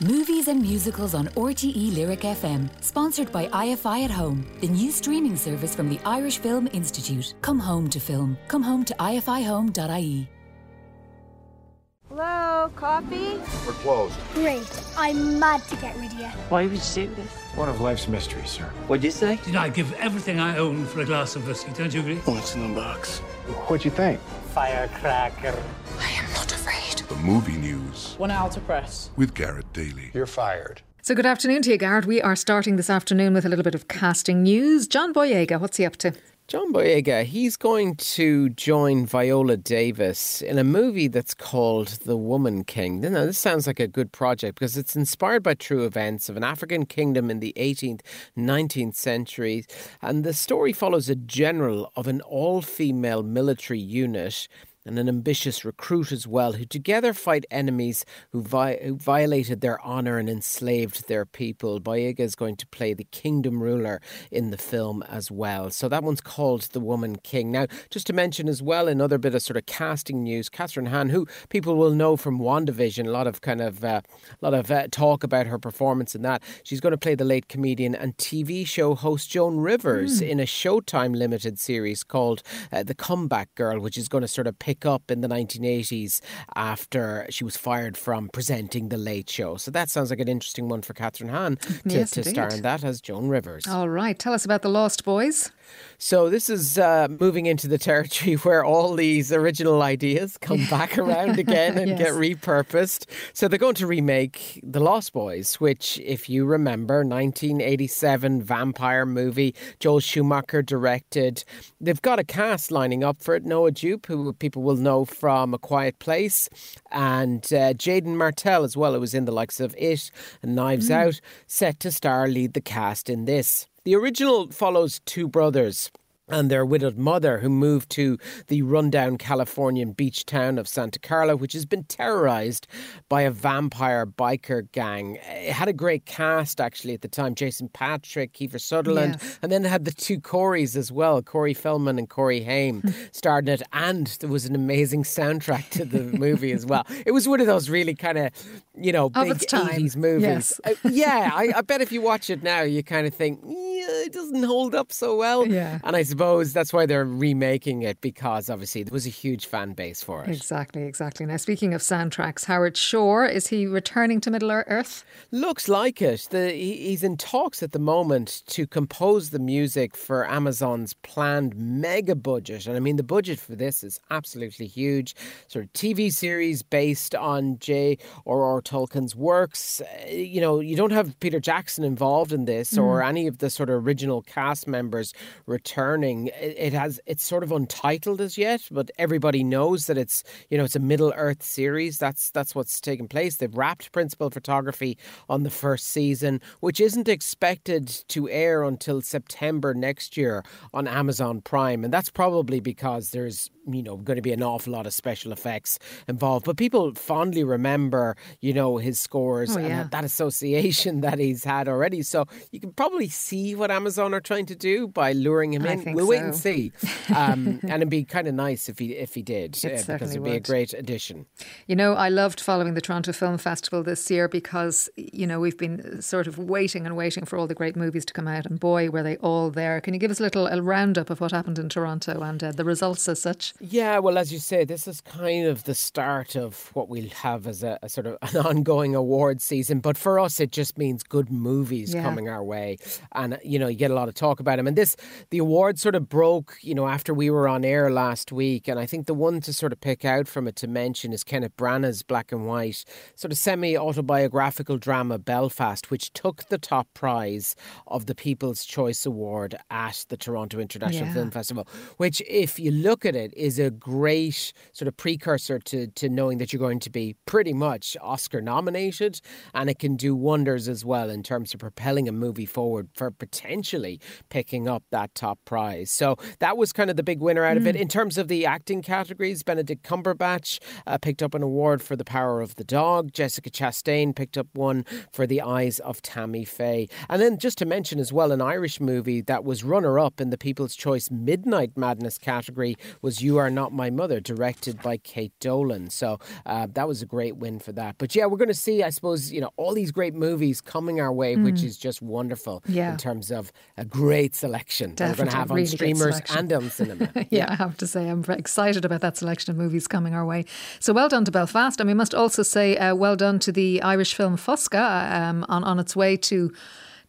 Movies and musicals on RTE Lyric FM, sponsored by IFI at Home, the new streaming service from the Irish Film Institute. Come home to film. Come home to ifihome.ie. Hello, coffee? We're closed. Great. I'm mad to get rid of you. Why would you do this? One of life's mysteries, sir. What'd you say? Did I give everything I own for a glass of whiskey? Don't you agree? What's in the box? What'd you think? Firecracker. I am not afraid. The movie news One hour to press. with Garrett Daly. You're fired. So, good afternoon to you, Garrett. We are starting this afternoon with a little bit of casting news. John Boyega, what's he up to? John Boyega, he's going to join Viola Davis in a movie that's called The Woman King. Now, this sounds like a good project because it's inspired by true events of an African kingdom in the 18th, 19th centuries. And the story follows a general of an all female military unit and an ambitious recruit as well, who together fight enemies who, vi- who violated their honour and enslaved their people. Boyega is going to play the kingdom ruler in the film as well. So that one's called The Woman King. Now, just to mention as well, another bit of sort of casting news, Kathryn Hahn, who people will know from WandaVision, a lot of kind of, uh, a lot of uh, talk about her performance in that. She's going to play the late comedian and TV show host Joan Rivers in a Showtime limited series called uh, The Comeback Girl, which is going to sort of pick up in the 1980s after she was fired from presenting The Late Show. So that sounds like an interesting one for Kathryn Hahn to, Yes, to star in that as Joan Rivers. All right, tell us about The Lost Boys. So this is uh, moving into the territory where all these original ideas come back around again and Yes. get repurposed. So they're going to remake The Lost Boys, which, if you remember, 1987 vampire movie, Joel Schumacher directed. They've got a cast lining up for it. Noah Jupe, who people will know from A Quiet Place, and uh, Jaeden Martell as well, who was in the likes of It and Knives Out, set to star lead the cast in this. The original follows two brothers and their widowed mother, who moved to the rundown Californian beach town of Santa Carla, which has been terrorized by a vampire biker gang. It had a great cast, actually, at the time Jason Patric, Kiefer Sutherland, Yes. and then it had the two Corys as well Corey Feldman and Corey Haim starred in it. And there was an amazing soundtrack to the movie as well. It was one of those really kind of, you know, big time. 80s movies. Yes. Uh, yeah, I, I bet if you watch it now, you kind of think, yeah, it doesn't hold up so well. Yeah. And I suppose that's why they're remaking it because obviously there was a huge fan base for it. Exactly, exactly. Now, speaking of soundtracks, Howard Shore, is he returning to Middle Earth? Looks like it. The, he, he's in talks at the moment to compose the music for Amazon's planned mega budget. And I mean, the budget for this is absolutely huge. Sort of TV series based on J. J.R.R. Tolkien's works. Uh, You know, you don't have Peter Jackson involved in this or any of the sort of original cast members returning. It, has, it's sort of untitled as yet, but everybody knows that it's, you know, it's a Middle Earth series. That's, that's what's taking place. They've wrapped principal photography on the first season, which isn't expected to air until September next year on Amazon Prime. And that's probably because there's, you know, going to be an awful lot of special effects involved. But people fondly remember, you know, his scores Oh, and yeah. that, that association that he's had already. So you can probably see what Amazon are trying to do by luring him I in. we'll wait and see. Um, and it'd be kind of nice if he if he did, uh, because it'd be a great addition. You know, I loved following the Toronto Film Festival this year because, you know, we've been sort of waiting and waiting for all the great movies to come out, and boy, were they all there. Can you give us a little a roundup of what happened in Toronto and uh, the results as such? Yeah, well, as you say, this is kind of the start of what we'll have as a, a sort of an ongoing award season. But for us, it just means good movies Yeah. coming our way, and uh, you know, you get a lot of talk about them. And this, the award sort of broke, you know, after we were on air last week. And I think the one to sort of pick out from it to mention is Kenneth Branagh's Black and White, sort of semi-autobiographical drama Belfast, which took the top prize of the People's Choice Award at the Toronto International Yeah. Film Festival, which, if you look at it, is a great sort of precursor to, to knowing that you're going to be pretty much Oscar nominated. And it can do wonders as well in terms of propelling a movie forward for potentially picking up that top prize. So that was kind of the big winner out of it. In terms of the acting categories, Benedict Cumberbatch uh, picked up an award for The Power of the Dog. Jessica Chastain picked up one for The Eyes of Tammy Faye. And then just to mention as well, an Irish movie that was runner up in the People's Choice Midnight Madness category was You Are Not My Mother, directed by Kate Dolan. So uh, that was a great win for that. But yeah, we're going to see, I suppose, you know, all these great movies coming our way, which is just wonderful Mm. Yeah. in terms of a great selection that we're going to have on really streamers and on cinema. yeah, I have to say, I'm very excited about that selection of movies coming our way. So well done to Belfast. And we must also say uh, well done to the Irish film Foscadh um, on, on its way to,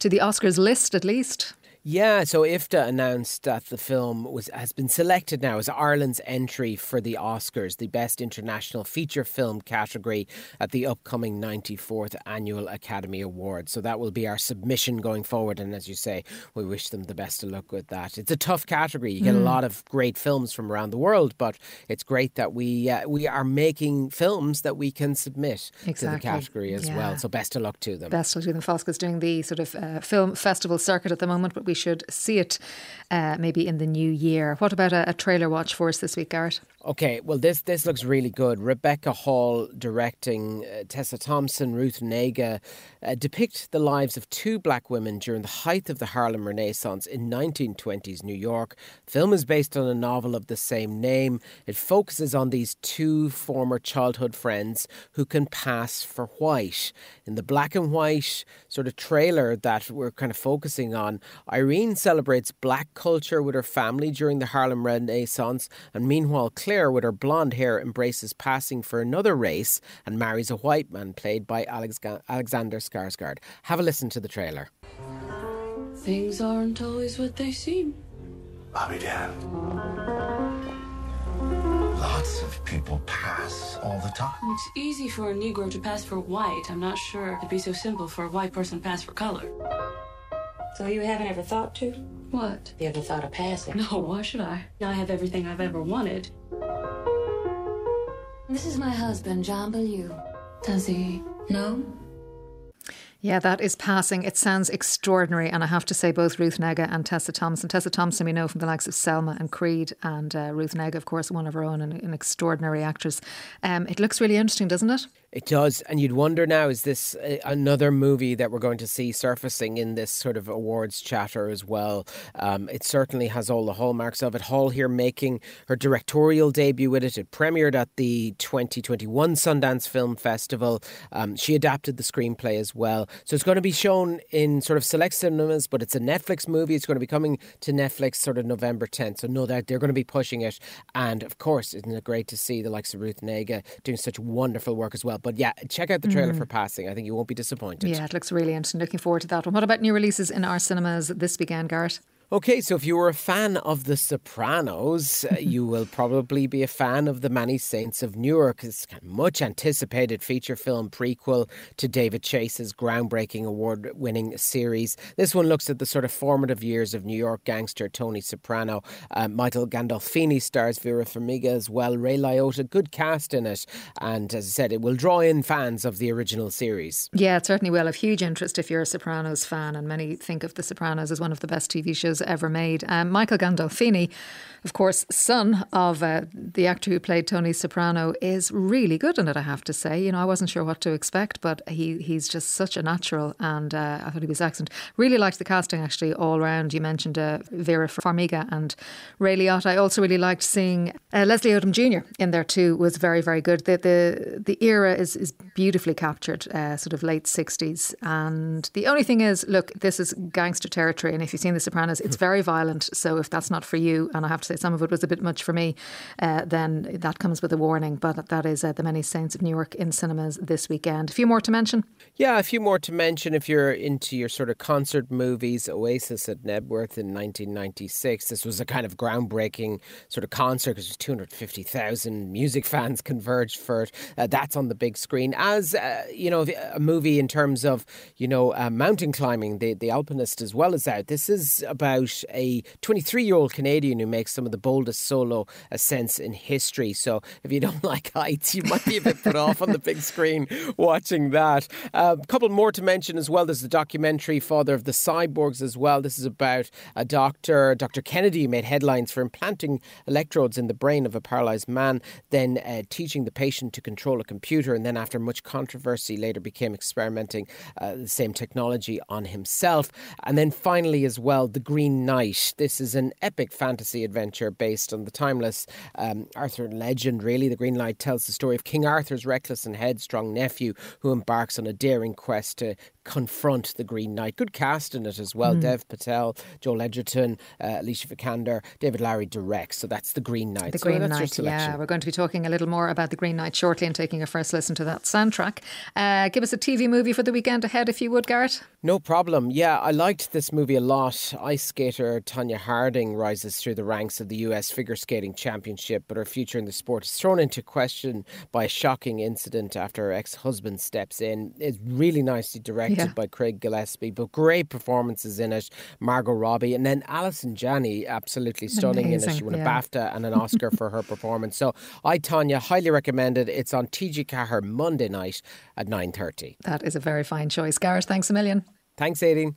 to the Oscars list, at least. Yeah, so IFTA announced that the film was has been selected now as Ireland's entry for the Oscars, the Best International Feature Film category at the upcoming 94th Annual Academy Awards. So that will be our submission going forward. And as you say, we wish them the best of luck with that. It's a tough category. You get a lot of great films from around the world, but it's great that we uh, we are making films that we can submit to the category as Yeah. well. So best of luck to them. Best will do them. Foscadh's doing the sort of uh, film festival circuit at the moment, but we should see it uh, maybe in the new year. What about a, a trailer watch for us this week, Garrett? Okay, well, this this looks really good. Rebecca Hall directing, uh, Tessa Thompson, Ruth Negga uh, depict the lives of two black women during the height of the Harlem Renaissance in 1920s New York. Film is based on a novel of the same name. It focuses on these two former childhood friends who can pass for white. In the black and white sort of trailer that we're kind of focusing on, Irene celebrates black culture with her family during the Harlem Renaissance, and meanwhile, Claire, with her blonde hair, embraces passing for another race and marries a white man played by Alex- Alexander Skarsgård. Have a listen to the trailer. Things aren't always what they seem. Bobby Dan. Lots of people pass all the time. It's easy for a Negro to pass for white. I'm not sure it'd be so simple for a white person to pass for color. So you haven't ever thought to? What? You ever thought of passing? No, why should I? Now I have everything I've ever wanted. This is my husband, John Bellew. Does he? know? Yeah, that is passing. It sounds extraordinary. And I have to say, both Ruth Negga and Tessa Thompson. Tessa Thompson, we know from the likes of Selma and Creed, and uh, Ruth Negga, of course, one of her own, and an extraordinary actress. Um, it looks really interesting, doesn't it? It does, and you'd wonder now: is this another movie that we're going to see surfacing in this sort of awards chatter as well? Um, it certainly has all the hallmarks of it. Hall here making her directorial debut with it. It premiered at the 2021 Sundance Film Festival. Um, she adapted the screenplay as well, so it's going to be shown in sort of select cinemas. But it's a Netflix movie. It's going to be coming to Netflix sort of November 10th. So no doubt they're going to be pushing it. And of course, isn't it great to see the likes of Ruth Negga doing such wonderful work as well? But yeah, check out the trailer mm-hmm. for Passing. I think you won't be disappointed. Yeah, it looks really interesting. Looking forward to that one. What about new releases in our cinemas this weekend, Garrett? Okay, so if you were a fan of The Sopranos, uh, you will probably be a fan of The Many Saints of Newark. It's a much anticipated feature film prequel to David Chase's groundbreaking award winning series. This one looks at the sort of formative years of New York gangster Tony Soprano. Uh, Michael Gandolfini stars Vera Farmiga as well. Ray Liotta, good cast in it. And as I said, it will draw in fans of the original series. Yeah, it certainly will have huge interest if you're a Sopranos fan, and many think of The Sopranos as one of the best TV shows ever made. Um, Michael Gandolfini, of course, son of uh, the actor who played Tony Soprano, is really good in it. I have to say, you know, I wasn't sure what to expect, but he he's just such a natural, and uh, I thought he was excellent. Really liked the casting actually all round. You mentioned uh, Vera Farmiga and Ray Liotta. I also really liked seeing uh, Leslie Odom Jr. in there too. Was very very good. The the the era is is beautifully captured, uh, sort of late sixties. And the only thing is, look, this is gangster territory, and if you've seen The Sopranos, it's very violent. So if that's not for you, and I have to say some of it was a bit much for me, uh, then that comes with a warning. But that is uh, the Many Saints of New York in cinemas this weekend. A few more to mention. Yeah, a few more to mention if you're into your sort of concert movies. Oasis at Knebworth in 1996. This was a kind of groundbreaking sort of concert because 250,000 music fans converged for it. Uh, that's on the big screen. As, uh, you know, a movie in terms of, you know, uh, mountain climbing, the, the Alpinist as well as out. This is about about a 23 year old Canadian who makes some of the boldest solo ascents in history. So if you don't like heights, you might be a bit put off on the big screen watching that. A uh, couple more to mention as well. There's the documentary Father of the Cyborgs as well. This is about a doctor, Dr. Kennedy, made headlines for implanting electrodes in the brain of a paralyzed man, then uh, teaching the patient to control a computer, and then after much controversy, later became experimenting uh, the same technology on himself. And then finally, as well, The Green Knight. This is an epic fantasy adventure based on the timeless um, Arthur legend, really. The Green Knight tells the story of King Arthur's reckless and headstrong nephew who embarks on a daring quest to confront the Green Knight. Good cast in it as well. Mm. Dev Patel, Joel Edgerton, uh, Alicia Vikander, David Lowery directs. So that's the Green Knight. The so Green Knight, yeah. We're going to be talking a little more about the Green Knight shortly and taking a first listen to that soundtrack. Uh, give us a TV movie for the weekend ahead, if you would, Garrett. No problem. Yeah, I liked this movie a lot. Ice skater Tonya Harding rises through the ranks of the US Figure Skating Championship, but her future in the sport is thrown into question by a shocking incident after her ex husband steps in. It's really nicely directed yeah. by Craig Gillespie, but great performances in it. Margot Robbie, and then Allison Janney, absolutely stunning Amazing, in it. She won yeah. a BAFTA and an Oscar for her performance. So I, Tonya, highly recommend it. It's on TG Ceathair Monday night at 9.30. That is a very fine choice. Gareth, thanks a million. Thanks, Aideen.